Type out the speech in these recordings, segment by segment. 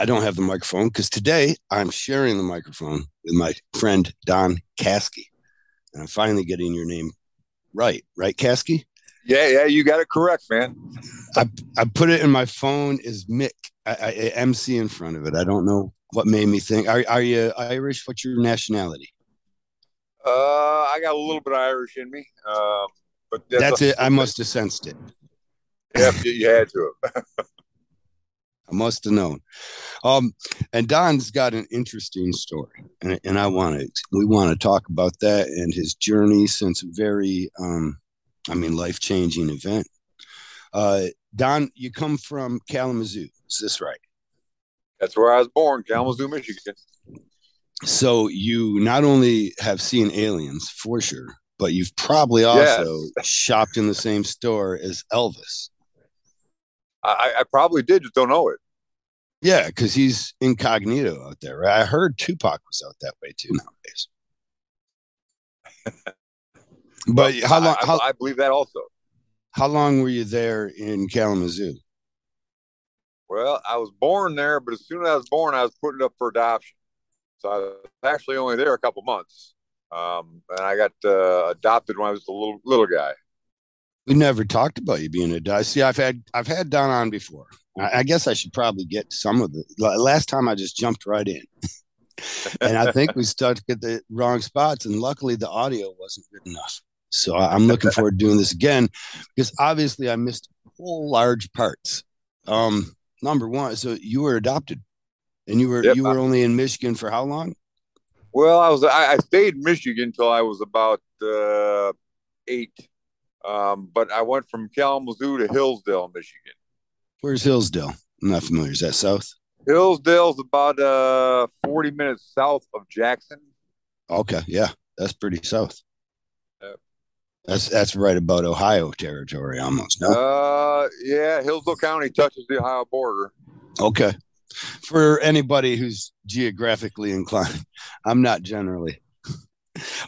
I don't have the microphone because today I'm sharing the microphone with my friend Don Caskey. And I'm finally getting your name right, right, Caskey? Yeah, yeah, you got it correct, man. I, I put it in my phone as Mick, I, I, MC in front of it. I don't know what made me think. Are, are you Irish? What's your nationality? Uh, I got a little bit of Irish in me. Um, but that's, that's it. I must have sensed it. Yeah, you had to. I must have known. Um, and Don's got an interesting story, and, and I want to we want to talk about that and his journey since a very, um, I mean, life changing event. Uh, Don, you come from Kalamazoo, is this right? That's where I was born, Kalamazoo, Michigan. So you not only have seen aliens for sure, but you've probably also yes. shopped in the same store as Elvis. I, I probably did, just don't know it. Yeah, because he's incognito out there. Right? I heard Tupac was out that way too nowadays. but how long? I, how, I believe that also. How long were you there in Kalamazoo? Well, I was born there, but as soon as I was born, I was putting up for adoption. So I was actually only there a couple months, um, and I got uh, adopted when I was a little little guy. We never talked about you being adopted. See, I've had I've had Don on before. I, I guess I should probably get some of the last time I just jumped right in. and I think we started at the wrong spots, and luckily the audio wasn't good enough. So I'm looking forward to doing this again because obviously I missed whole large parts. Um, number one, so you were adopted, and you were yep. you were only in Michigan for how long? Well, I was I, I stayed in Michigan until I was about uh, eight, um, but I went from Kalamazoo to Hillsdale, Michigan. Where's Hillsdale? I'm not familiar. Is that south? Hillsdale's about uh 40 minutes south of Jackson. Okay, yeah, that's pretty south. That's that's right about Ohio territory almost. No? Uh, yeah, Hillsdale County touches the Ohio border. Okay. For anybody who's geographically inclined, I'm not generally.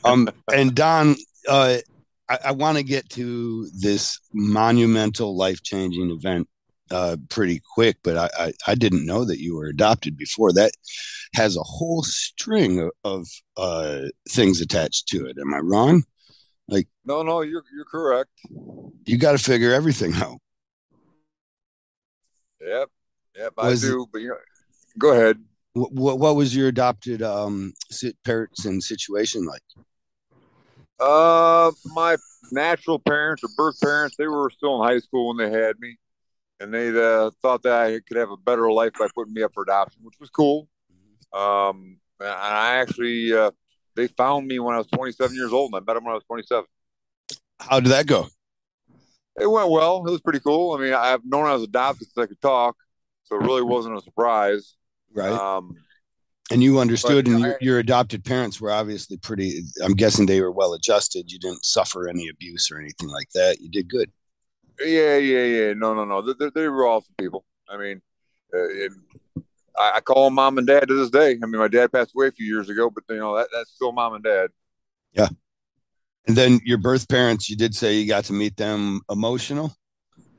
Um, and Don, uh, I, I want to get to this monumental, life changing event uh, pretty quick, but I, I, I, didn't know that you were adopted before. That has a whole string of, of uh, things attached to it. Am I wrong? Like, no, no, you're you're correct. You got to figure everything out. Yep, yep, was I do. But you know, go ahead. What what was your adopted um parents and situation like? Uh, my natural parents or birth parents, they were still in high school when they had me and they uh, thought that I could have a better life by putting me up for adoption, which was cool. Um, and I actually, uh, they found me when I was 27 years old, and I met them when I was 27. How did that go? It went well. It was pretty cool. I mean, I've known I was adopted since I could talk, so it really wasn't a surprise. Right. Um, and you understood, but, and your, your, adopted parents were obviously pretty. I'm guessing they were well adjusted. You didn't suffer any abuse or anything like that. You did good. Yeah, yeah, yeah. No, no, no. They, they were awesome people. I mean, uh, it, I, I, call them mom and dad to this day. I mean, my dad passed away a few years ago, but you know that that's still mom and dad. Yeah. And then your birth parents, you did say you got to meet them emotional.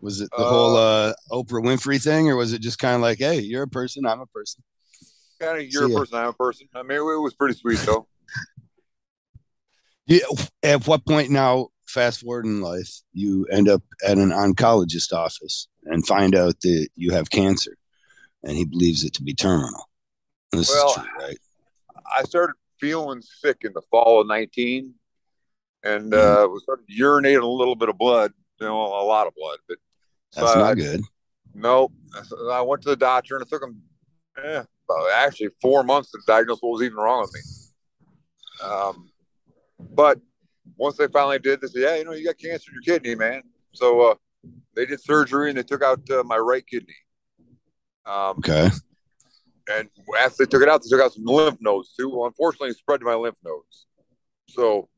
Was it the uh, whole uh, Oprah Winfrey thing, or was it just kind of like, "Hey, you're a person, I'm a person"? Kind of, you're a person, I'm a person. I mean, it, was pretty sweet though. yeah. At what point now fast forward in life, you end up at an oncologist office and find out that you have cancer, and he believes it to be terminal. This well, true, right? I started feeling sick in the fall of 19 and mm-hmm. uh, started urinating a little bit of blood, you know, a lot of blood, but that's so not I, good. Nope. I went to the doctor and I took him, eh, actually four months to diagnose what was even wrong with me. Um, but once they finally did, they said, "Yeah, you know, you got cancer in your kidney, man." So uh, they did surgery and they took out uh, my right kidney. Um, okay. And after they took it out, they took out some lymph nodes too. Well, unfortunately, it spread to my lymph nodes. So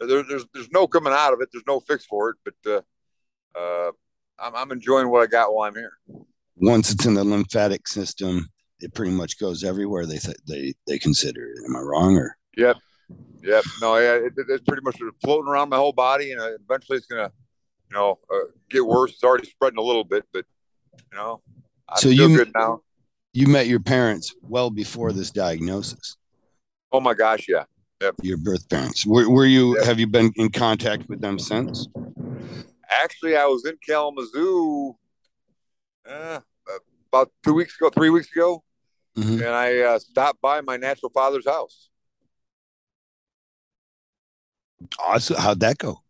there, there's there's no coming out of it. There's no fix for it. But uh, uh, I'm, I'm enjoying what I got while I'm here. Once it's in the lymphatic system, it pretty much goes everywhere they th- they they consider it. Am I wrong or? Yep. Yep. No, yeah, it, it's pretty much floating around my whole body, and uh, eventually it's gonna, you know, uh, get worse. It's already spreading a little bit, but you know, I so you, good now. you met your parents well before this diagnosis. Oh my gosh, yeah. Yep. Your birth parents. Were, were you? Yep. Have you been in contact with them since? Actually, I was in Kalamazoo uh, about two weeks ago, three weeks ago, mm-hmm. and I uh, stopped by my natural father's house. Awesome. How'd that go?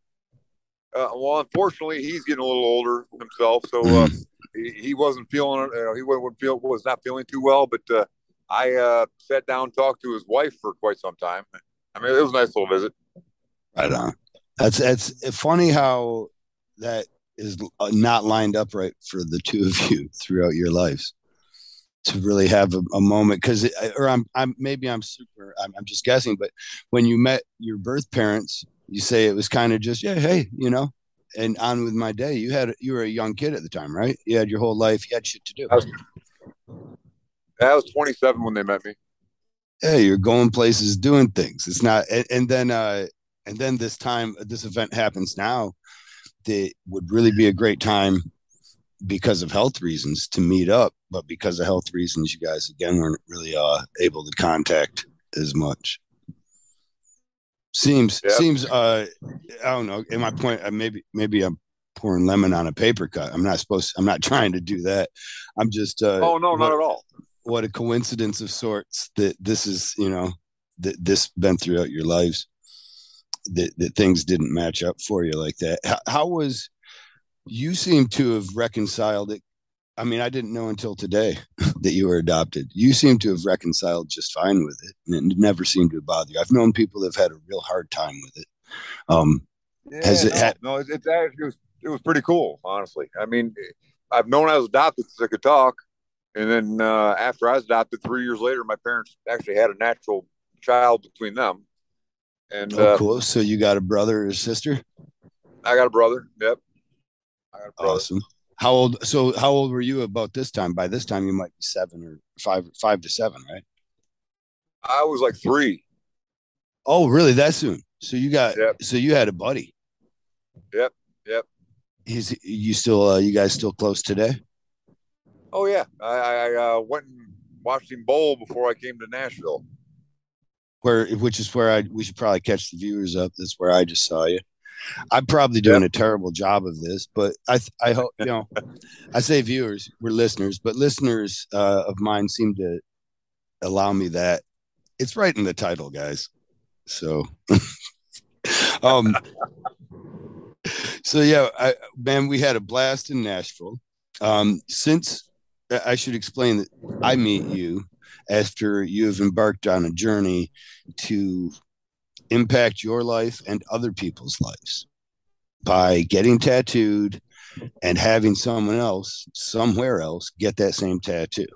Uh, well, unfortunately, he's getting a little older himself, so uh, mm. he, he, wasn't feeling. it. he wasn't feel was not feeling too well. But uh, I uh, sat down, talked to his wife for quite some time. I mean, it was a nice little visit. Right on. That's that's funny how that is uh, not lined up right for the two of you throughout your lives to really have a, a moment because or I'm I'm maybe I'm super I'm, I'm just guessing but when you met your birth parents you say it was kind of just yeah hey you know and on with my day. You had you were a young kid at the time right? You had your whole life you had shit to do. I was, I was 27 when they met me. Yeah you're going places doing things. It's not and, and then uh and then this time this event happens now that would really be a great time because of health reasons to meet up, but because of health reasons, you guys again weren't really uh, able to contact as much. Seems yep. seems uh, I don't know. In my point, uh, maybe maybe I'm pouring lemon on a paper cut. I'm not supposed. To, I'm not trying to do that. I'm just. Uh, oh no, what, not at all. What a coincidence of sorts that this is. You know, that this been throughout your lives. That that things didn't match up for you like that. How, how was you seem to have reconciled it. I mean, I didn't know until today that you were adopted. You seem to have reconciled just fine with it, and it never seemed to bother you. I've known people that have had a real hard time with it. Um, yeah, has it no, had? No, it, it, it, was it was pretty cool, honestly. I mean, I've known I was adopted since I could talk, and then uh, after I was adopted, three years later, my parents actually had a natural child between them. And oh, uh, cool. So you got a brother or a sister? I got a brother. Yep. Awesome. How old? So how old were you about this time? By this time, you might be seven or five, five to seven, right? I was like three. Oh, really? That soon? So you got? Yep. So you had a buddy. Yep. Yep. He's you still? Uh, you guys still close today? Oh yeah, I, I uh, went and watched him bowl before I came to Nashville. Where, which is where I we should probably catch the viewers up. That's where I just saw you. I'm probably doing a terrible job of this, but I I hope you know. I say viewers, we're listeners, but listeners uh, of mine seem to allow me that. It's right in the title, guys. So, um, so yeah, I, man, we had a blast in Nashville. Um, since I should explain that I meet you after you have embarked on a journey to impact your life and other people's lives by getting tattooed and having someone else somewhere else get that same tattoo.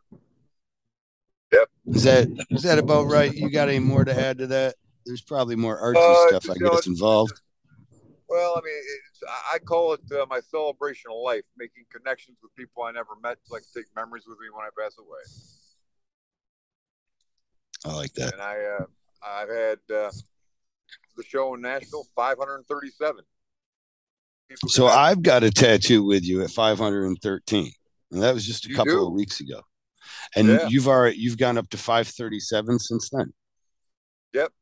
Yep. Is that is that about right? You got any more to add to that? There's probably more artsy uh, stuff I guess involved. Well, I mean, I call it uh, my celebration of life, making connections with people I never met, to like take memories with me when I pass away. I like that. And I, uh, I've had uh, the show in Nashville, 537. so I've got a tattoo with you at 513. And that was just a you couple do. of weeks ago. And yeah. you've already you've gone up to 537 since then. Yep.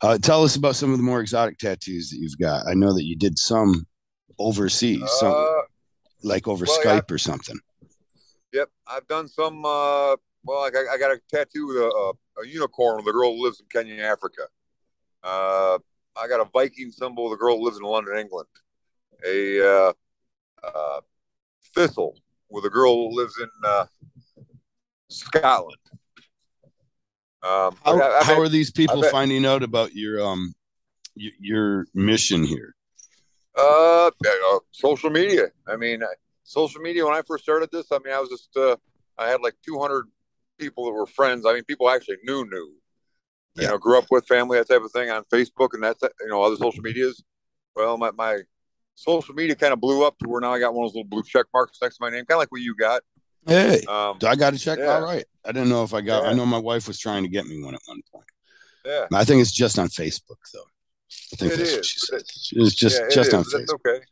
Uh, tell us about some of the more exotic tattoos that you've got. I know that you did some overseas, some uh, like over well, Skype or something. Yep, I've done some. Uh, well, like I, I got a tattoo with a, a, a unicorn with a girl who lives in Kenya, Africa. Uh, I got a Viking symbol. The girl who lives in London, England. A uh, uh, thistle with a girl who lives in uh, Scotland. Um, how, how had, are these people finding out about your um your, your mission here? Uh, uh, social media. I mean, social media. When I first started this, I mean, I was just uh, I had like 200 people that were friends. I mean, people actually knew knew you know, grew up with family, that type of thing on Facebook and that's, you know, other social medias. Well, my, my social media kind of blew up to where now I got one of those little blue check marks next to my name, kind of like what you got. Hey, um, I got a check. Yeah. All right. I didn't know if I got, yeah. I know my wife was trying to get me one at one point. Yeah. I think it's just on Facebook though. I think it that's is. what she said. It's just, yeah, just on Facebook. okay.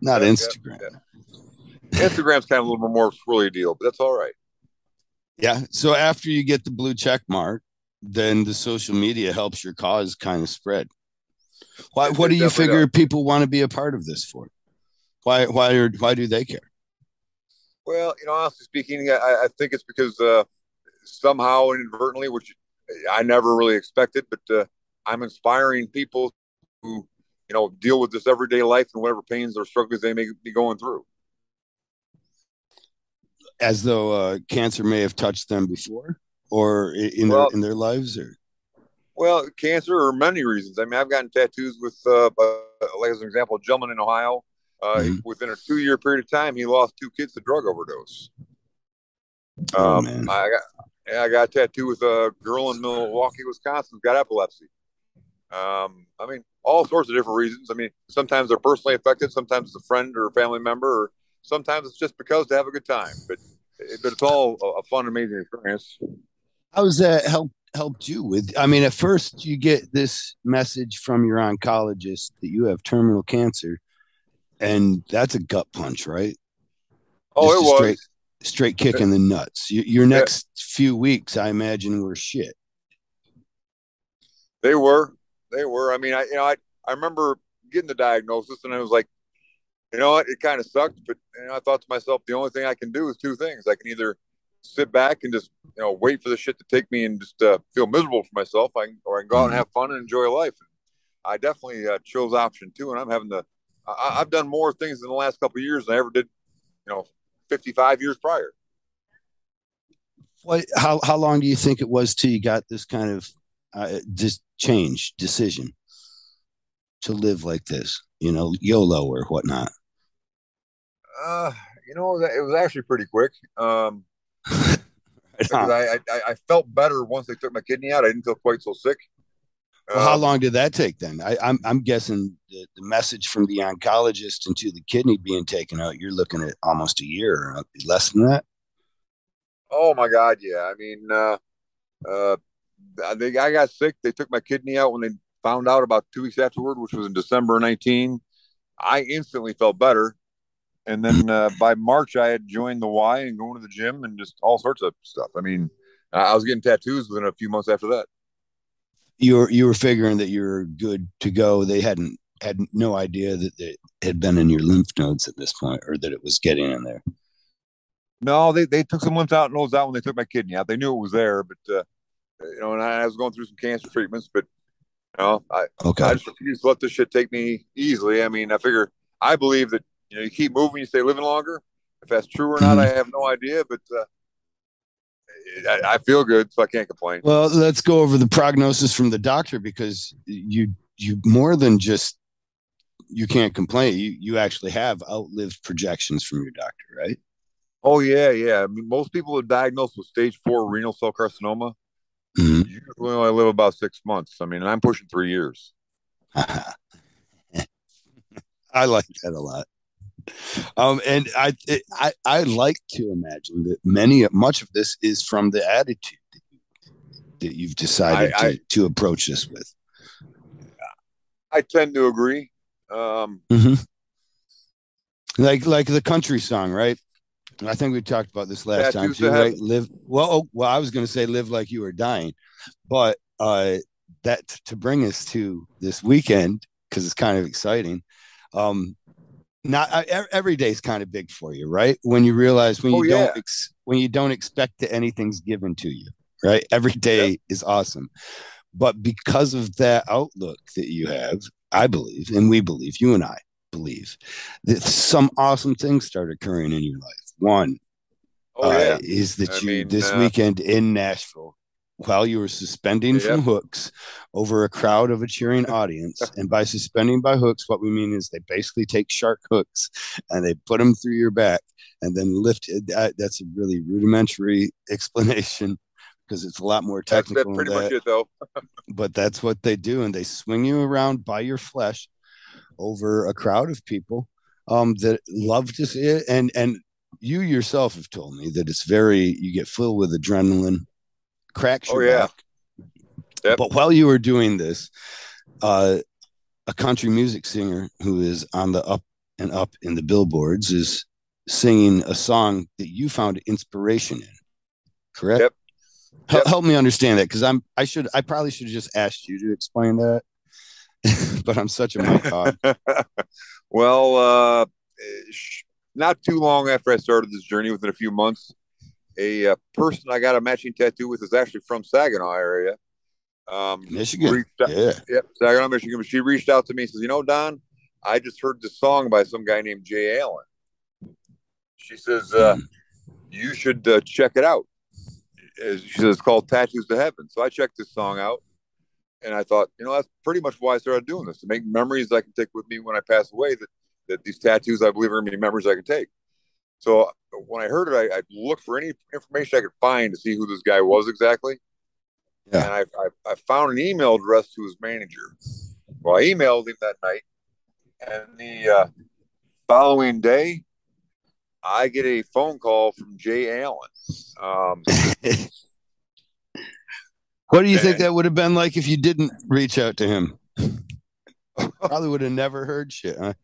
Not Instagram. Instagram's kind of a little bit more really deal, but that's all right. Yeah. So after you get the blue check mark, then the social media helps your cause kind of spread. Why? What do you figure people want to be a part of this for? Why? Why? Are, why do they care? Well, you know, honestly speaking, I, I think it's because uh, somehow inadvertently, which I never really expected, but uh, I'm inspiring people who, you know, deal with this everyday life and whatever pains or struggles they may be going through. As though uh, cancer may have touched them before, or in well, their in their lives, or well, cancer or many reasons. I mean, I've gotten tattoos with, uh, like as an example, a gentleman in Ohio. Uh, mm-hmm. Within a two-year period of time, he lost two kids to drug overdose. Oh, um, man. I got, I got a tattoo with a girl in Milwaukee, Wisconsin, got epilepsy. Um, I mean, all sorts of different reasons. I mean, sometimes they're personally affected, sometimes it's a friend or a family member, or sometimes it's just because they have a good time. But, but it's all a fun, amazing experience. How does that help helped you with? I mean, at first you get this message from your oncologist that you have terminal cancer, and that's a gut punch, right? Oh, Just it was straight, straight kick in the nuts. Your, your next yeah. few weeks, I imagine, were shit. They were, they were. I mean, I you know, I I remember getting the diagnosis, and I was like, you know what, it kind of sucked, but you know, I thought to myself, the only thing I can do is two things. I can either sit back and just you know wait for the shit to take me and just uh, feel miserable for myself. I can, or I can go out and have fun and enjoy life. I definitely uh, chose option two, and I'm having the. I, have done more things in the last couple years than I ever did, you know, 55 years prior. What? How how long do you think it was till you got this kind of uh, just change decision to live like this? You know, YOLO or whatnot. Uh, you know, it was actually pretty quick. Um, I, I, I felt better once they took my kidney out. I didn't feel quite so sick. Well, how um, long did that take then? I, am I'm, I'm guessing the, the, message from the oncologist into the kidney being taken out. You're looking at almost a year, less than that. Oh my God, yeah. I mean, uh, uh, they, I got sick. They took my kidney out when they found out about two weeks afterward, which was in December 19. I instantly felt better and then uh, by March I had joined the Y and going to the gym and just all sorts of stuff. I mean, I was getting tattoos within a few months after that. You were you were figuring that you're good to go. They hadn't had no idea that it had been in your lymph nodes at this point, or that it was getting in there. No, they, they took some lymph out and nodes out when they took my kidney out. They knew it was there, but uh, you know, and I was going through some cancer treatments, but you know, I okay. I just refuse to let this shit take me easily. I mean, I figure I believe that you know, you keep moving, you stay living longer. If that's true or not, I have no idea, but uh, I, I, feel good, so I can't complain. Well, let's go over the prognosis from the doctor because you you more than just you can't complain. You you actually have outlived projections from your doctor, right? Oh yeah, yeah. I mean, most people are diagnosed with stage four renal cell carcinoma. Mm-hmm. Usually only live about six months. I mean, I'm pushing three years. I like that a lot. Um, and I, it, I, I like to imagine that many, much of this is from the attitude that, you, that you've decided I, to, I, to approach this with. I tend to agree. Um, mm-hmm. Like, like the country song, right? I think we talked about this last time too. Right? Live well. Oh, well, I was going to say live like you are dying, but uh, that to bring us to this weekend because it's kind of exciting. Um, not every day is kind of big for you, right? When you realize when oh, you yeah. don't ex, when you don't expect that anything's given to you, right? Every day yeah. is awesome, but because of that outlook that you have, I believe, and we believe, you and I believe, that some awesome things start occurring in your life. One oh, uh, yeah. is that I you mean, this uh, weekend in Nashville while you were suspending yep. from hooks over a crowd of a cheering audience. and by suspending by hooks, what we mean is they basically take shark hooks and they put them through your back and then lift it. That, that's a really rudimentary explanation because it's a lot more technical. That's, pretty that. much it, though. but that's what they do, and they swing you around by your flesh over a crowd of people um, that love to see it. And and you yourself have told me that it's very you get filled with adrenaline cracks oh, your oh, yeah. back. Yep. But while you were doing this, uh, a country music singer who is on the up and up in the billboards is singing a song that you found inspiration in. correct? Yep. Hel- Yep. Help me understand that because I'm I should I probably should have just asked you to explain that, but I'm such a hog. well, uh, sh- not too long after I started this journey, within a few months, a uh, person I got a matching tattoo with is actually from Saginaw area. Um, Michigan. out- Yeah. Yep, Saginaw, Michigan. She reached out to me and says, "You know, Don, I just heard this song by some guy named Jay Allen." She says, uh, "You should uh, check it out." She says it's called "Tattoos to Heaven." So I checked this song out, and I thought, you know, that's pretty much why I started doing this to make memories I can take with me when I pass away. That that these tattoos, I believe, are going to be memories I can take. So when I heard it, I, I looked for any information I could find to see who this guy was exactly. Yeah. And I, I, I found an email address to his manager. Well, I emailed him that night, and the uh, following day, I get a phone call from Jay Allen. Um, what do you think that would have been like if you didn't reach out to him? Probably would have never heard shit. Huh?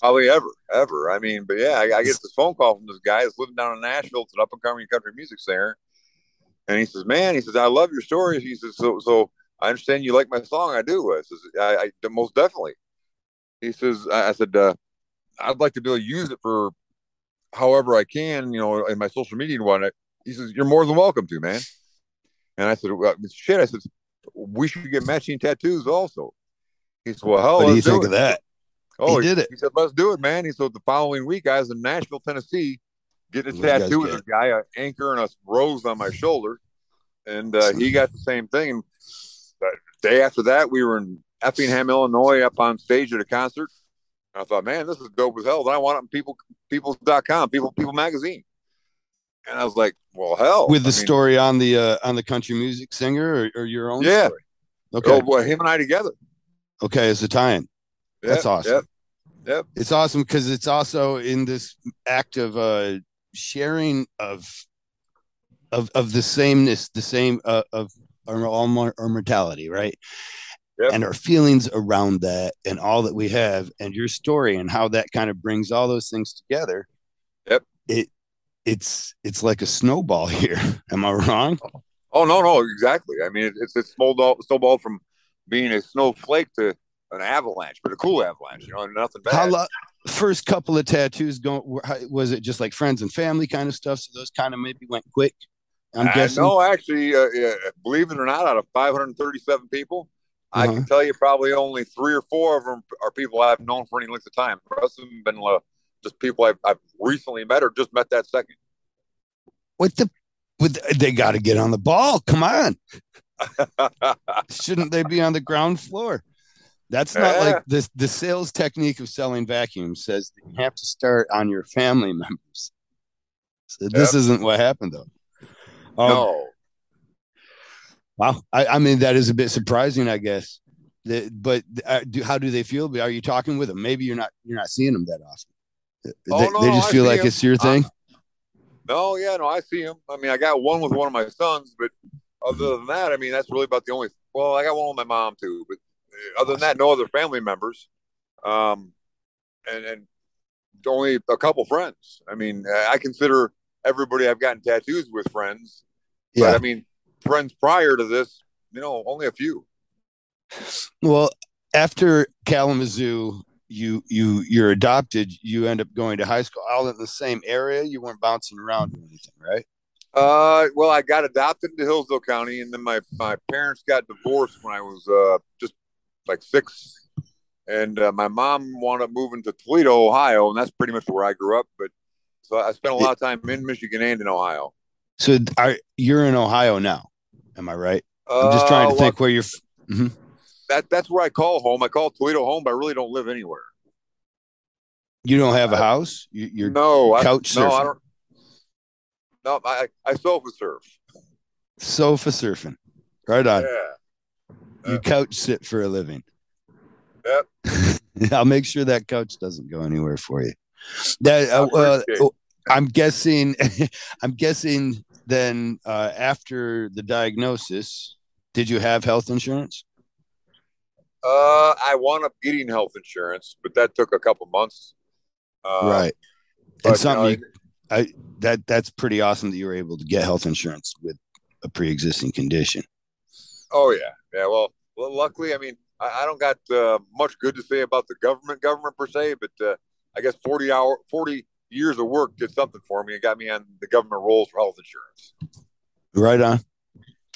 probably ever, ever. I mean, but yeah, I, I get this phone call from this guy that's living down in Nashville. It's an up and coming country music singer, and he says, "Man, he says I love your stories." He says, "So, so I understand you like my song. I do." I says, "I, I most definitely." He says, "I, I said uh, I'd like to be able to use it for however I can, you know, in my social media and whatnot." He says, "You're more than welcome to, man." And I said, well, "Shit," I said, "We should get matching tattoos also." He said, "Well, hell, what do you think it." of that? Oh, He did it. He said, "Let's do it, man." He said, "The following week, I was in Nashville, Tennessee, getting a tattoo with a guy, an anchor and a rose on my shoulder, and uh, he got the same thing." And the day after that, we were in Effingham, Illinois, up on stage at a concert. And I thought, "Man, this is dope as hell." Then I want it on people, peoples.com, people, people magazine, and I was like, "Well, hell." With the I mean, story on the uh, on the country music singer or, or your own Yeah. story? Okay. Oh, boy, him and I together. Okay, it's a tie-in. That's awesome. Yep. Yep. It's awesome because it's also in this act of uh sharing of of of the sameness, the same uh, of our, our our mortality, right? Yep. And our feelings around that, and all that we have, and your story, and how that kind of brings all those things together. Yep. It it's it's like a snowball here. Am I wrong? Oh no, no, exactly. I mean, it, it's it's snowballed, snowballed from being a snowflake to an avalanche, but a cool avalanche. You know, nothing bad. How lo- first couple of tattoos going? Was it just like friends and family kind of stuff? So those kind of maybe went quick. I'm guessing. no, actually, uh, believe it or not, out of 537 people, I Uh-huh. can tell you probably only three or four of them are people I've known for any length of time. The rest of them have been uh, just people I've, I've recently met or just met that second. What the? With they got to get on the ball. Come on, shouldn't they be on the ground floor? That's not Yeah. like this. The sales technique of selling vacuums says that you have to start on your family members. So this isn't what happened though. Um, no, Wow. I, I mean, that is a bit surprising, I guess. The, but uh, do, how do they feel? Are you talking with them? Maybe you're not. You're not seeing them that often. Oh, they, no, they just I feel like 'em. it's your I- thing. no, yeah, no, I see them. I mean, I got one with one of my sons, but other than that, I mean, that's really about the only. Well, I got one with my mom too, but uh, other than that, no other family members. Um, and and only a couple friends. I mean, I consider everybody I've gotten tattoos with friends. But yeah. I mean, friends prior to this, you know, only a few. Well, after Kalamazoo, you you you're adopted. You end up going to high school, all in the same area. You weren't bouncing around or anything, right? Uh, well, I got adopted into Hillsdale County, and then my my parents got divorced when I was uh just like six, and uh, my mom wound up moving to Toledo, Ohio, and that's pretty much where I grew up. But so I spent a lot of time in Michigan and in Ohio. So are you're in Ohio now? Am I right? I'm just trying to Uh, well, think where you're. f- that that's where I call home. I call Toledo home, but I really don't live anywhere. You don't have a house. You, you're no, I, couch no, I surfing. don't. No, I I sofa surf. sofa surfing. Right on. Yeah. You couch sit for a living. Yep. I'll make sure that couch doesn't go anywhere for you. That uh, uh, I'm guessing. I'm guessing. Then uh, after the diagnosis, did you have health insurance? Uh, I wound up getting health insurance, but that took a couple months. Uh, right. but, And something you know, I that that's pretty awesome that you were able to get health insurance with a pre-existing condition. Oh yeah, yeah. Well, well luckily, I mean, I, I don't got uh, much good to say about the government, government per se, but uh, I guess forty hour, forty years of work did something for me. It got me on the government rolls for health insurance. Right on.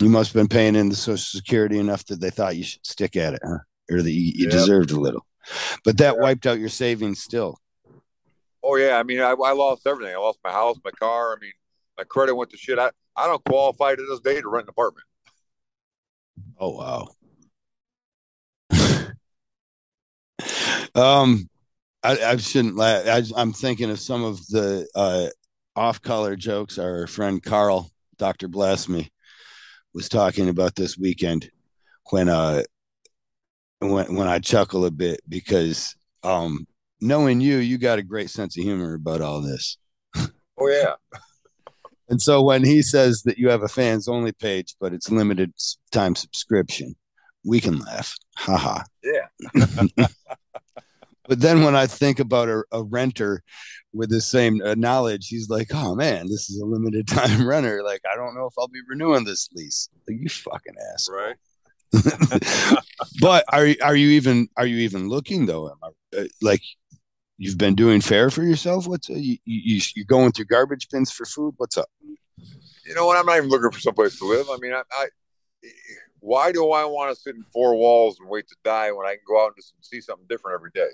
You must have been paying in the Social Security enough that they thought you should stick at it, huh? Or that you, you deserved a little. But that yeah. wiped out your savings still. Oh yeah, I mean, I, I lost everything. I lost my house, my car. I mean, my credit went to shit. I, I don't qualify to this day to rent an apartment. Oh wow. um, I, I shouldn't laugh. I, am thinking of some of the uh, off-color jokes our friend Carl, Doctor Bless Me, was talking about this weekend when uh when when I chuckle a bit because um knowing you, you got a great sense of humor about all this. Oh yeah. and so when he says that you have a fans only page, but it's limited time subscription, we can laugh. Haha. Yeah. but then when I think about a, a renter with the same uh, knowledge, he's like, "Oh man, this is a limited time renter. Like, I don't know if I'll be renewing this lease." Like, you fucking ass, right? but are are you even are you even looking though? Uh, like, you've been doing fair for yourself. What's uh, you, you you going through garbage bins for food? What's up? You know what? I'm not even looking for someplace to live. I mean, I, I why do I want to sit in four walls and wait to die when I can go out and just see something different every day?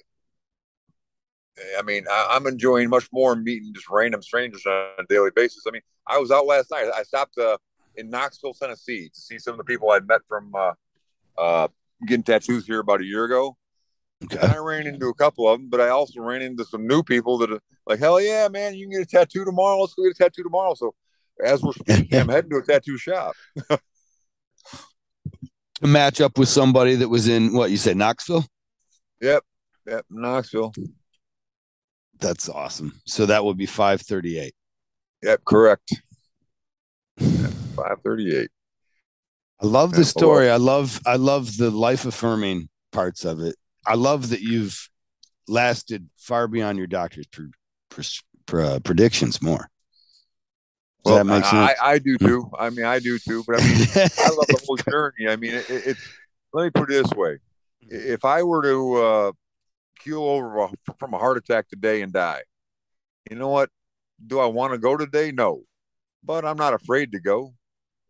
I mean, I, am enjoying much more meeting just random strangers on a daily basis. I mean, I was out last night. I stopped uh, in Knoxville, Tennessee, to see some of the people I'd met from uh, uh, getting tattoos here about a year ago. Okay. And I ran into a couple of them, but I also ran into some new people that are like, "Hell yeah, man! You can get a tattoo tomorrow. Let's go get a tattoo tomorrow." So, as we're speaking, I'm heading to a tattoo shop. to match up with somebody that was in what you said, Knoxville. Yep, yep, Knoxville. That's awesome. So that would be 538. Yep, correct. 538. I love the story. I love I love the life affirming parts of it. I love that you've lasted far beyond your doctor's uh, predictions more. Does well, I, I, I, do too. I mean, I do too. But I mean, I love the whole journey. I mean, it, it, it's. Let me put it this way: if I were to uh, keel over from a heart attack today and die. You know what? Do I want to go today? No, but I'm not afraid to go.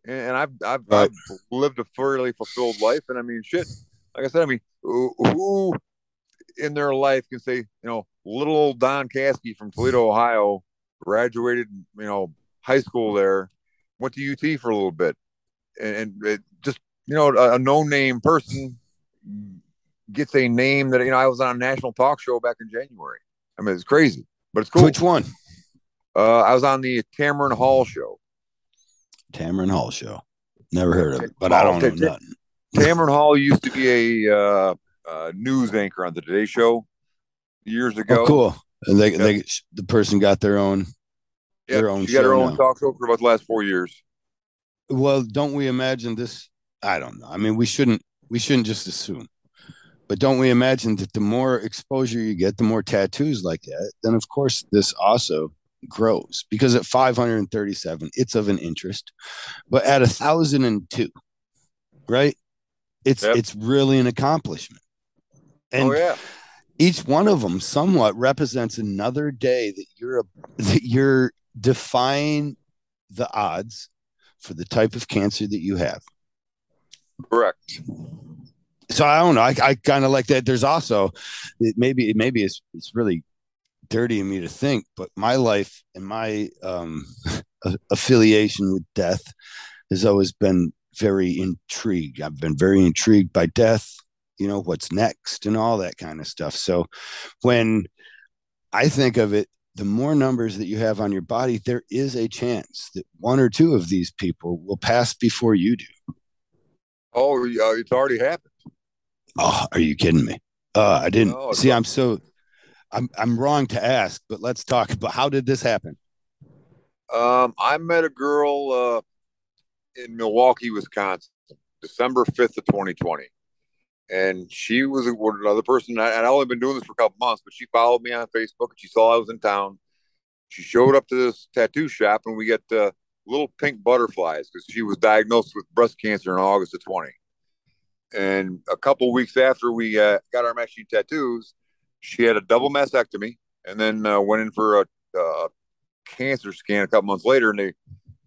And I've I've, right. I've lived a fairly fulfilled life, and I mean, shit. Like I said, I mean, who in their life can say, you know, little old Don Caskey from Toledo, Ohio, graduated, you know, high school there, went to UT for a little bit, and, and it just you know, a, a no name person gets a name that you know I was on a national talk show back in January. I mean, it's crazy, but it's cool. Which one? Uh, I was on the Tamron Hall show. Tamron Hall show. Never heard of it, but I don't know nothing. Tamron Hall used to be a uh, uh, news anchor on the Today Show years oh, ago. Oh, cool. And they, yep. they, the person got their own, yep. their own. She got her own now. talk show for about the last four years. Well, don't we imagine this? I don't know. I mean, we shouldn't. We shouldn't just assume. But don't we imagine that the more exposure you get, the more tattoos like that, then of course this also grows because at 537, it's of an interest. But at a thousand and two, right? It's yep. it's really an accomplishment. And oh, yeah. each one of them somewhat represents another day that you're a, that you're defying the odds for the type of cancer that you have. Correct so I don't know. I, I kind of like that. There's also it maybe maybe it's it's really dirty of me to think, but my life and my um, affiliation with death has always been very intrigued. I've been very intrigued by death. You know what's next and all that kind of stuff. So when I think of it, the more numbers that you have on your body, there is a chance that one or two of these people will pass before you do. Oh, it's already happened. Oh, are you kidding me? Uh, I didn't no, see. I'm so I'm I'm wrong to ask, but let's talk about how did this happen? Um, I met a girl uh, in Milwaukee, Wisconsin, December fifth of 2020, and she was another person. I, I'd only been doing this for a couple months, but she followed me on Facebook and she saw I was in town. She showed up to this tattoo shop, and we get uh, little pink butterflies because she was diagnosed with breast cancer in August of 20. And a couple weeks after we uh, got our matching tattoos, she had a double mastectomy and then uh, went in for a, a, cancer scan a couple months later, and they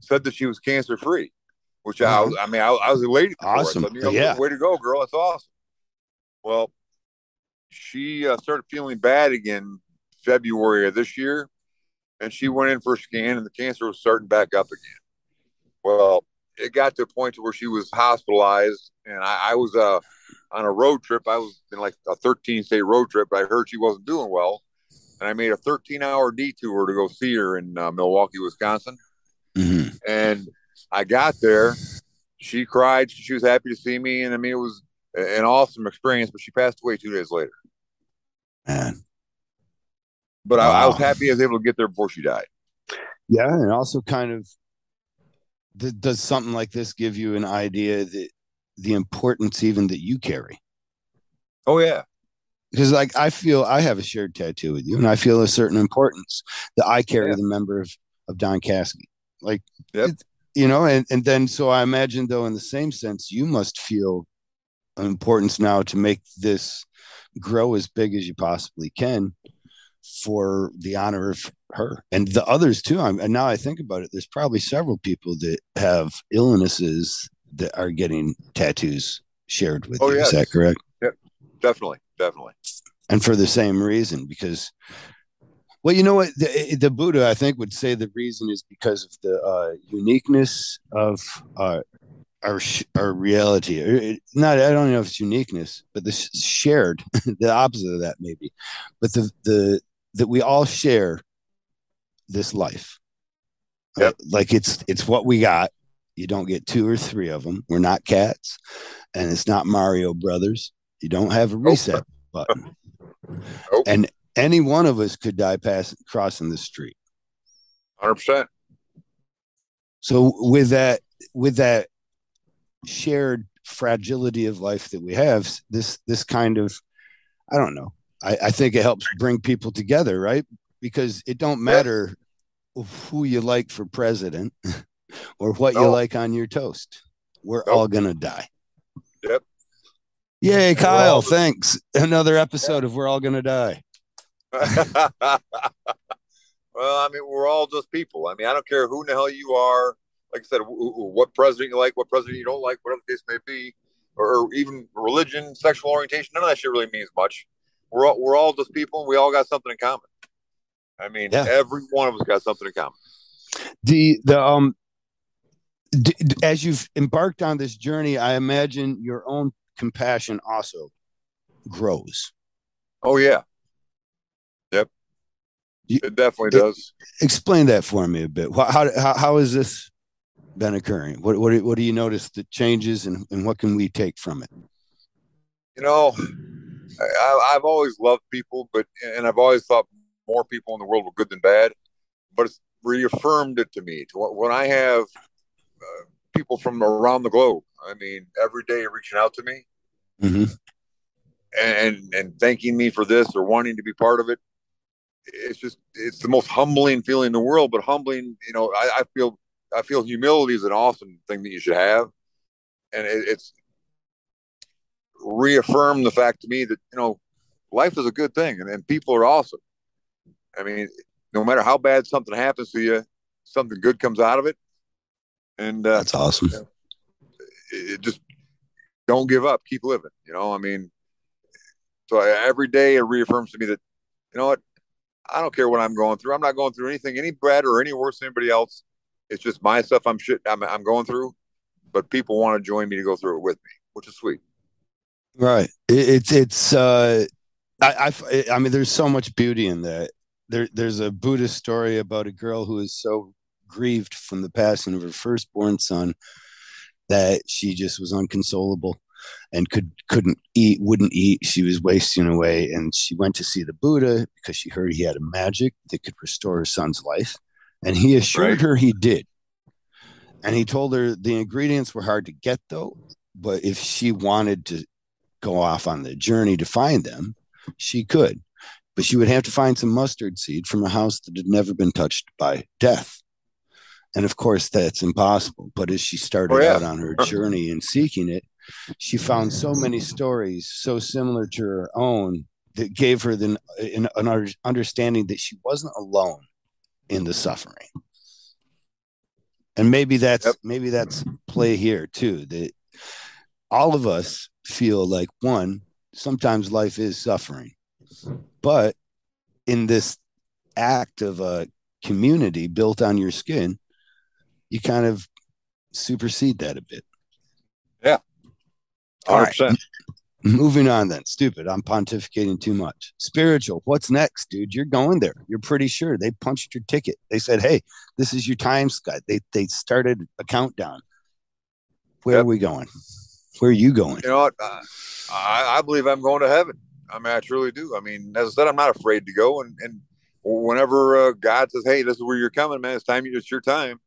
said that she was cancer free. Which I, was, I mean, I, I was elated. Awesome, so, you know, yeah. Way to go, girl! That's awesome. Well, she uh, started feeling bad again February of this year, and she went in for a scan, and the cancer was starting back up again. Well, it got to a point to where she was hospitalized, and I, I was uh, on a road trip. I was in like a 13 state road trip, but I heard she wasn't doing well, and I made a 13 hour detour to go see her in uh, Milwaukee, Wisconsin. Mm-hmm. And I got there. She cried. She was happy to see me, and I mean, it was an awesome experience. But she passed away two days later. Man, But I, I was happy I was able to get there before she died. yeah, and also kind of th- does something like this give you an idea that the importance even that you carry? Oh yeah, Because like I feel I have a shared tattoo with you, and I feel a certain importance that I carry Yeah. the member of of Don Caskey. Like, Yep. it- you know, and and then so I imagine though in the same sense you must feel an importance now to make this grow as big as you possibly can for the honor of her and the others too. I'm, and now I think about it, there's probably several people that have illnesses that are getting tattoos shared with Oh, you. Is that correct? definitely, definitely. and for the same reason because well you know what? The, the buddha i think would say the reason is because of the uh, uniqueness of uh, our our reality. It- not i don't know if it's uniqueness but the shared. The opposite of that maybe. But the the that we all share this life. Uh, like it's it's what we got you don't get two or three of them we're not cats and it's not mario brothers. You don't have a reset button. Nope. and any one of us could die pass crossing the street. Hundred percent. so with that with that shared fragility of life that we have this this kind of i don't know. I, I think it helps bring people together right? Because it don't matter who you like for president or what you like on your toast we're Nope. all gonna die Yep. yay kyle thanks another episode of we're all gonna die well, I mean, we're all just people. I mean, I don't care who in the hell you are. Like I said, what president you like, what president you don't like, whatever the case may be, or, or even religion, sexual orientation. None of that shit really means much. We're all, we're all just people. and We all got something in common. I mean, Yeah. every one of us got something in common. the the um d- d- as you've embarked on this journey i imagine your own compassion also grows Oh yeah. Yep. You- it definitely it- does. explain that for me a bit how how, how has this been occurring what what, do- what do you notice the changes and, and what can we take from it you know, I, I've always loved people, but and I've always thought more people in the world were good than bad. But it's reaffirmed it to me. To what- when I have uh, people from around the globe, I mean, every day reaching out to me mm-hmm. and and thanking me for this or wanting to be part of it. It's just it's the most humbling feeling in the world. But humbling, you know, I, I feel I feel humility is an awesome thing that you should have, and it, it's reaffirmed the fact to me that you know life is a good thing and, and people are awesome. I mean, no matter how bad something happens to you, something good comes out of it, and uh, that's awesome it, it just don't give up, keep living. You know, I mean, so I, every day it reaffirms to me that you know what, I don't care what I'm going through. I'm not going through anything any better or any worse than anybody else. It's just my stuff. I'm shit. I'm, I'm going through, but people want to join me to go through it with me, which is sweet. Right. It, it's it's uh I, I I mean there's so much beauty in that. There there's a Buddhist story about a girl who is so grieved from the passing of her firstborn son that she just was unconsolable and could couldn't eat, wouldn't eat. She was wasting away and she went to see the Buddha because she heard he had a magic that could restore her son's life. And he assured Right. her he did. And he told her the ingredients were hard to get though, but if she wanted to go off on the journey to find them, she could. But she would have to find some mustard seed from a house that had never been touched by death. And of course, that's impossible. But as she started Oh, yeah. out on her uh-huh. journey and seeking it, she found so many stories so similar to her own that gave her the, an, an understanding that she wasn't alone in the suffering. And maybe that's Yep. maybe that's play here too. That all of us feel like one, sometimes life is suffering, but in this act of a community built on your skin, you kind of supersede that a bit. Yeah. All right. 100%. Moving on then. Stupid. I'm pontificating too much. Spiritual. What's next, dude? You're going there. You're pretty sure. They punched your ticket. They said, hey, this is your time, Scott. They they started a countdown. Where Yep. are we going? Where are you going? You know what? Uh, I, I believe I'm going to heaven. I mean, I truly do. I mean, as I said, I'm not afraid to go. And, and whenever uh, God says, hey, this is where you're coming, man, it's time. It's your time.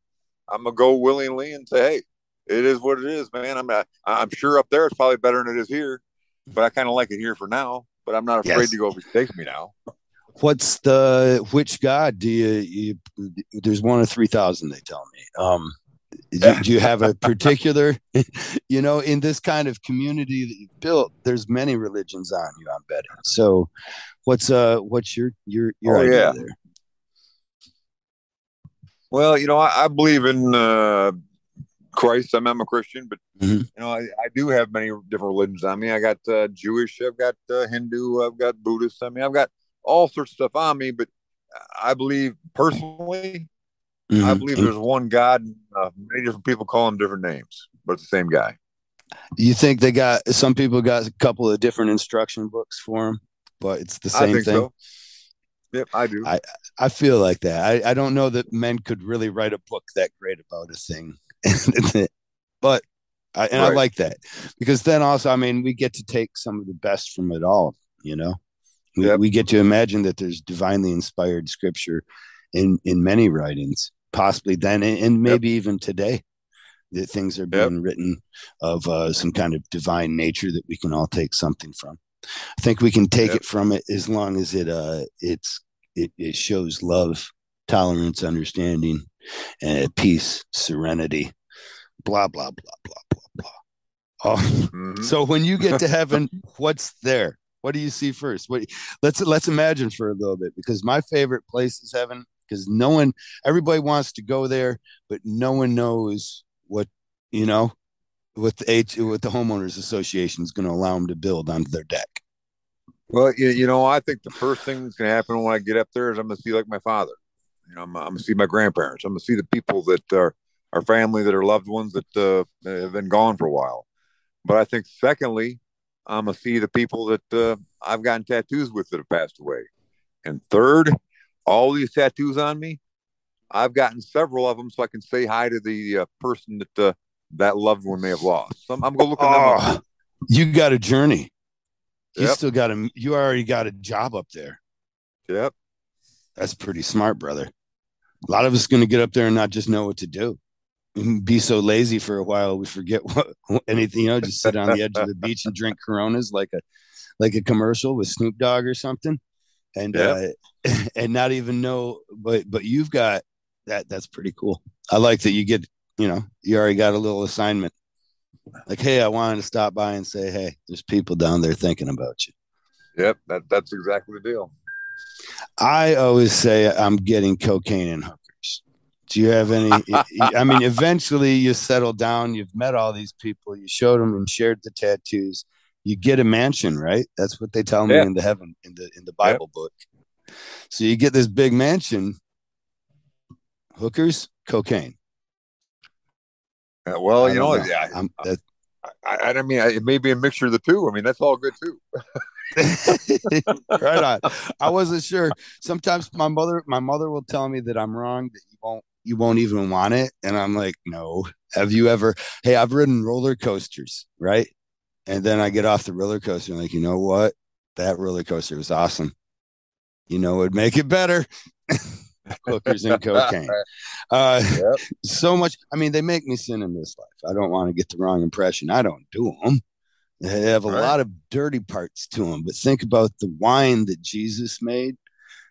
I'm to go willingly and say, hey, it is what it is, man. I'm not, I'm sure up there it's probably better than it is here, but I kind of like it here for now. But I'm not afraid Yes. to go if he takes me now. What's the which God do you, you there's one of three thousand, they tell me. Um do, do you have a particular you know in this kind of community that you've built there's many religions on you i'm betting so what's uh what's your your your Oh, idea yeah. there Well, you know, I, I believe in uh, Christ. I'm, I'm a Christian, but Mhm. you know, I, I do have many different religions on me. I got uh, Jewish, I've got uh, Hindu, I've got Buddhist. I mean, I've got all sorts of stuff on me. But I believe personally, I Mhm. believe there's one God. And, uh, many different people call him different names, but it's the same guy. you think they got some people got a couple of different instruction books for them but it's the I same think thing so. Yep, I do. I- I feel like that. I, I don't know that men could really write a book that great about a thing, but I, and I like that because then also, I mean, we get to take some of the best from it all. You know, we, Yep. we get to imagine that there's divinely inspired scripture in in many writings, possibly then and, and maybe even today. That things are being written of uh, some kind of divine nature that we can all take something from. I think we can take Yep. it from it as long as it uh it's it, it shows love, tolerance, understanding, and peace, serenity, blah blah blah blah blah blah. Oh, Mhm. so when you get to heaven, what's there? What do you see first? What let's let's imagine for a little bit because my favorite place is heaven because no one everybody wants to go there, but no one knows what you know what the H what the homeowners association is going to allow them to build onto their deck. Well, you, you know, I think the first thing that's going to happen when I get up there is I'm going to see like my father. You know, I'm, I'm going to see my grandparents. I'm going to see the people that are our family that are loved ones that uh, have been gone for a while. But I think secondly, I'm going to see the people that uh, I've gotten tattoos with that have passed away. And third, all these tattoos on me, I've gotten several of them so I can say hi to the uh, person that uh, that loved one may have lost. So I'm, I'm going to look at them up. Oh, you got a journey. You Yep. still got a you already got a job up there. Yep. That's pretty smart, brother. A lot of us going to get up there and not just know what to do. Be so lazy for a while we forget what anything. You know, just sit on the edge of the beach and drink Coronas like a like a commercial with Snoop Dogg or something, and uh, and not even know. But but you've got that. That's pretty cool. I like that you get. You know, you already got a little assignment. Like, hey, I wanted to stop by and say, hey, there's people down there thinking about you. Yep. That, that's exactly the deal. I always say I'm getting cocaine and hookers. Do you have any? I mean, eventually you settle down. You've met all these people. You showed them and shared the tattoos. You get a mansion, right? That's what they tell me Yeah. in the heaven in the in the Bible book. So you get this big mansion. Hookers, cocaine. Uh, well, you don't know, yeah, I'm, that, I, I mean, it may be a mixture of the two. I mean, that's all good too. right on. I wasn't sure. Sometimes my mother, my mother will tell me that I'm wrong, that you won't, you won't even want it, and I'm like, no. Have you ever? Hey, I've ridden roller coasters, right? And then I get off the roller coaster, and like, you know what? That roller coaster was awesome. You know, it'd make it better. Hookers and cocaine. Uh, Yep. so much. I mean, they make me sin in this life. I don't want to get the wrong impression. I don't do them. They have a Right. lot of dirty parts to them. But think about the wine that Jesus made.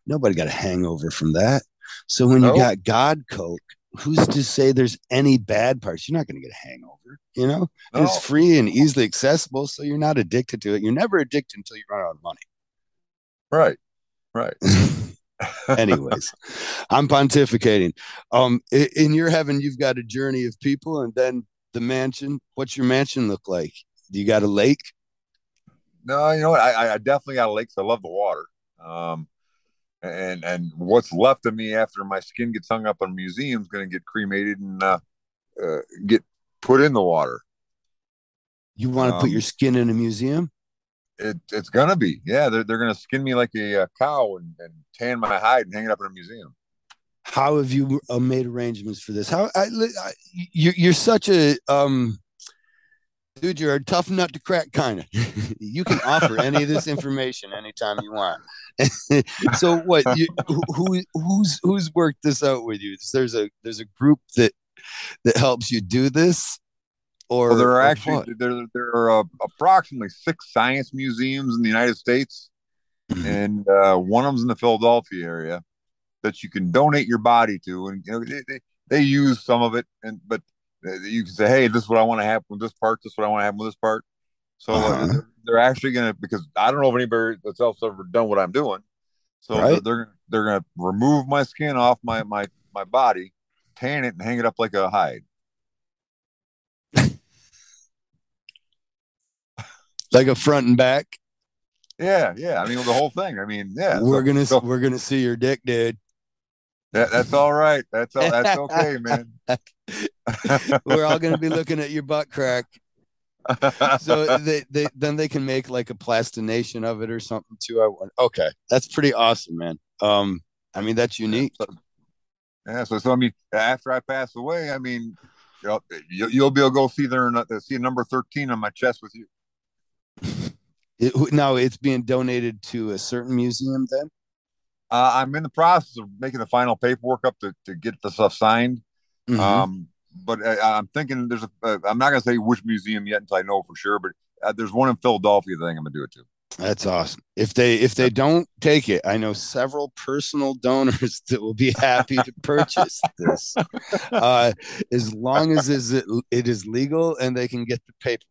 Nobody got a hangover from that. So when No. you got God Coke, who's to say there's any bad parts? You're not going to get a hangover, you know? No. It's free and easily accessible, so you're not addicted to it. You're never addicted until you run out of money. Right. Right. Anyways, I'm pontificating. Um, in your heaven, you've got a journey of people, and then the mansion. What's your mansion look like? Do you got a lake? No, you know what? I, I definitely got a lake 'cause I love the water. Um, and and what's left of me after my skin gets hung up in a museum is going to get cremated and uh, uh, get put in the water. You want to put Um, your skin in a museum? It, it's gonna be, yeah. They're they're gonna skin me like a, uh cow and, and tan my hide and hang it up in a museum. How have you uh, made arrangements for this? How I, I you're you're such a um dude, you're a tough nut to crack kind of. you can offer any of this information anytime you want. so what you, who who's who's worked this out with you? There's a there's a group that that helps you do this or Well, there are or actually what? there there are uh, approximately six science museums in the United States, Mhm. and uh, one of them's in the Philadelphia area that you can donate your body to, and you know they, they, they use some of it, and but uh, you can say, hey, this is what I want to happen with this part, this is what I want to happen with this part. So uh, Uh-huh. they're, they're actually gonna because I don't know if anybody that's else ever done what I'm doing, so Right. they're, they're they're gonna remove my skin off my my my body, tan it, and hang it up like a hide. Like a front and back. Yeah, yeah. I mean, the whole thing. I mean, yeah. we're so- gonna so we're gonna see your dick, dude. that, that's all right. That's all. That's okay, man. We're all gonna be looking at your butt crack. so they, they then they can make like a plastination of it or something too. I want. Okay, that's pretty awesome, man. Um, I mean that's unique. yeah. So, so I mean, after I pass away, I mean, you know, you, you'll be able to go see there and see number thirteen on my chest with you. It, now it's being donated to a certain museum. Then Uh, I'm in the process of making the final paperwork up to, to get the stuff signed. Mhm. Um, but I, I'm thinking there's a. Uh, I'm not gonna say which museum yet until I know for sure. But uh, there's one in Philadelphia. that I think I'm gonna do it to. that's awesome. If they if they don't take it, I know several personal donors that will be happy to purchase this, uh, as long as is it, it is legal and they can get the paper.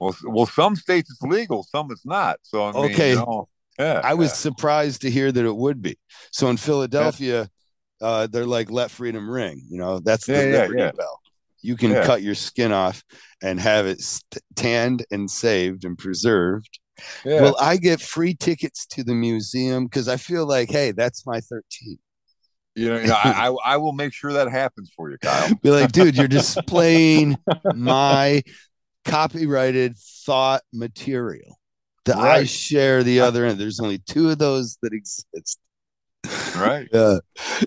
Well, well, some states it's legal, some it's not. So I mean, Okay. you know, yeah, I was yeah. surprised to hear that it would be. So in Philadelphia, uh, they're like let freedom ring. You know, that's the Yeah, yeah, Liberty yeah. Bell. You can Yeah. cut your skin off and have it tanned and saved and preserved. yeah. Will I get free tickets to the museum? Because I feel like, hey, that's my 13. You know, you know I, I I will make sure that happens for you, Kyle. Be like, dude, you're displaying my copyrighted thought material that I share the other end. There's only two of those that exist. Right? uh,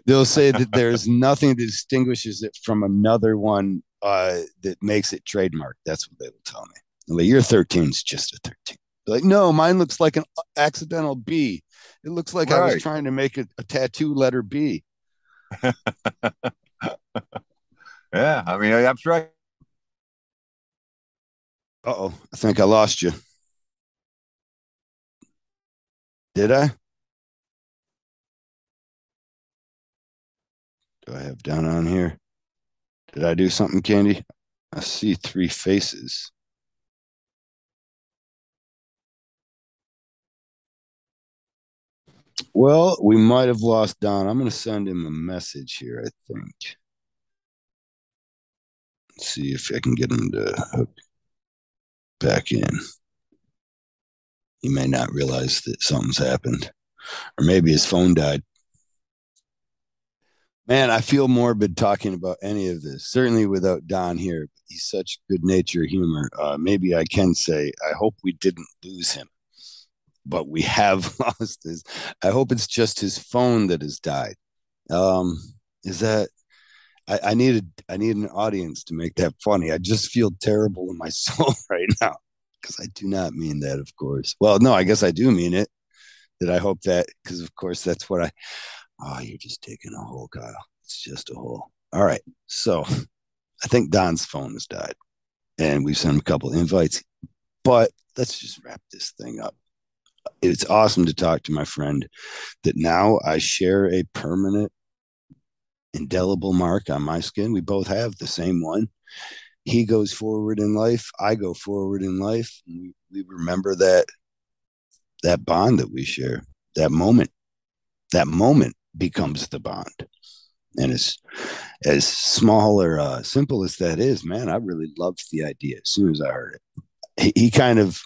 they'll say that there's nothing that distinguishes it from another one uh, that makes it trademark. That's what they will tell me. Like, your 13 is just a 13. They're like, no, mine looks like an accidental B. It looks like I was trying to make a, a tattoo letter B. Yeah. I mean, I, I'm sure. I, Uh oh, I think I lost you. Did I? Do I have down on here? Did I do something, Candy? I see three faces. Well, we might have lost Don. I'm going to send him a message here, I think. Let's see if I can get him to hook back in. He may not realize that something's happened, or maybe his phone died. Man, I feel morbid talking about any of this. Certainly without Don here, he's such good nature humor. Uh, maybe I can say I hope we didn't lose him, but we have lost his. I hope it's just his phone that has died. Um, is that? I, I needed I need an audience to make that funny. I just feel terrible in my soul right now because I do not mean that, of course. Well, no, I guess I do mean it. That I hope that because of course that's what I. Oh, you're just taking a hole, Kyle. It's just a hole. All right. So I think Don's phone has died. And we've sent him a couple invites. But let's just wrap this thing up. It's awesome to talk to my friend that now I share a permanent indelible mark on my skin. We both have the same one. He goes forward in life. I go forward in life. We, remember that that bond that we share, that moment. That moment becomes the bond. And as as small or uh, simple as that is, man, I really loved the idea as soon as I heard it. He, he kind of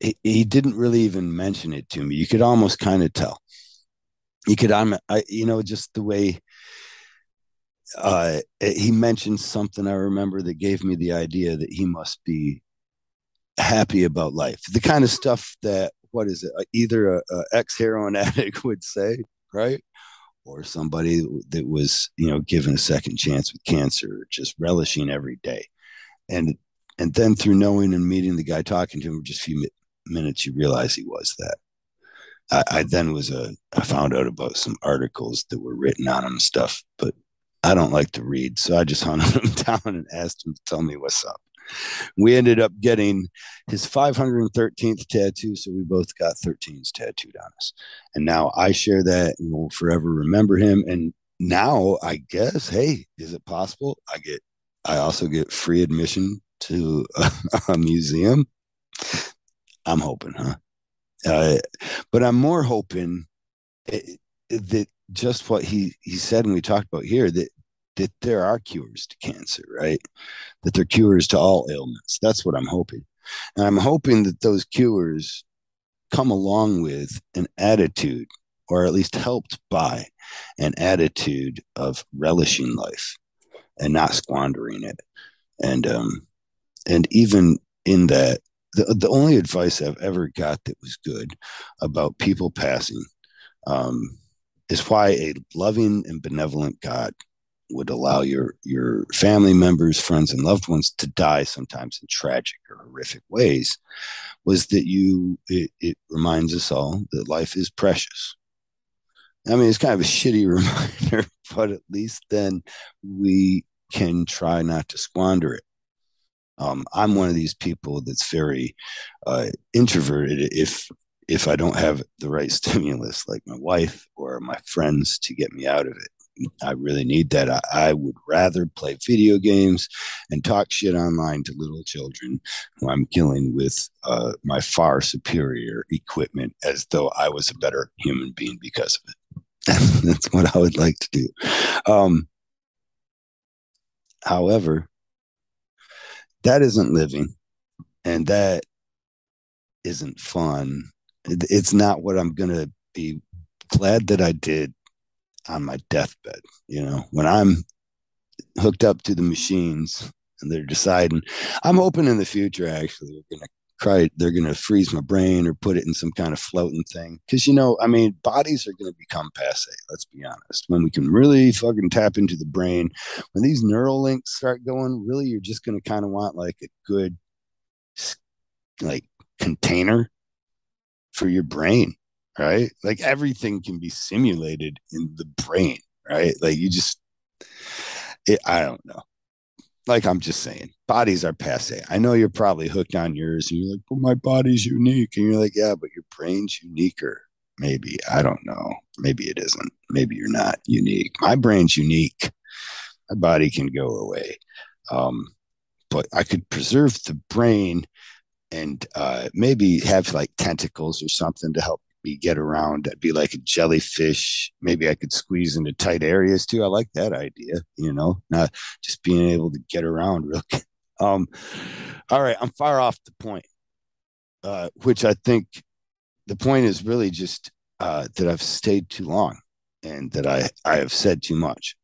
he, he, didn't really even mention it to me. You could almost kind of tell. You could I'm I you know just the way uh, he mentioned something I remember that gave me the idea that he must be happy about life. The kind of stuff that what is it? Either a, a ex heroin addict would say, right? or somebody that was you know given a second chance with cancer just relishing every day and and then through knowing and meeting the guy talking to him for just a few mi- minutes you realize he was that I, I, then was a i found out about some articles that were written on him and stuff but i don't like to read so i just hunted him down and asked him to tell me what's up we ended up getting his 513th tattoo. So we both got 13s tattooed on us. And now I share that and will forever remember him. And now I guess, hey, is it possible? I get, I also get free admission to a, a museum. I'm hoping, huh? Uh, but I'm more hoping it, eh, that just what he he said and we talked about here that that there are cures to cancer, right? That there are cures to all ailments. That's what I'm hoping. And I'm hoping that those cures come along with an attitude, or at least helped by an attitude of relishing life and not squandering it. And um, and even in that, the, the only advice I've ever got that was good about people passing um, is why a loving and benevolent God would allow your your family members, friends, and loved ones to die sometimes in tragic or horrific ways, was that you it, it reminds us all that life is precious. I mean, it's kind of a shitty reminder, but at least then we can try not to squander it. Um, I'm one of these people that's very uh, introverted. If if I don't have the right stimulus, like my wife or my friends, to get me out of it, I really need that. I, I, would rather play video games and talk shit online to little children who I'm killing with uh, my far superior equipment as though I was a better human being because of it. That's what I would like to do. Um, however, that isn't living and that isn't fun. It's not what I'm going to be glad that I did on my deathbed. You know, when I'm hooked up to the machines and they're deciding, I'm hoping in the future actually we're gonna try they're gonna freeze my brain or put it in some kind of floating thing. Because you know, I mean, bodies are gonna become passe. Let's be honest. When we can really fucking tap into the brain, when these neural links start going, really, you're just gonna kind of want like a good like container for your brain right? Like everything can be simulated in the brain, right? Like you just, it, I don't know. Like I'm just saying, bodies are passe. I know you're probably hooked on yours, and you're like, well, my body's unique," and you're like, "Yeah, but your brain's uniquer." Maybe I don't know. Maybe it isn't. Maybe you're not unique. My brain's unique. My body can go away, um, but I could preserve the brain and uh, maybe have like tentacles or something to help me get around. I'd be like a jellyfish. Maybe I could squeeze into tight areas too. I like that idea, you know, not just being able to get around real. Um, all right, I'm far off the point, uh, which I think the point is really just uh, that I've stayed too long and that I, I have said too much.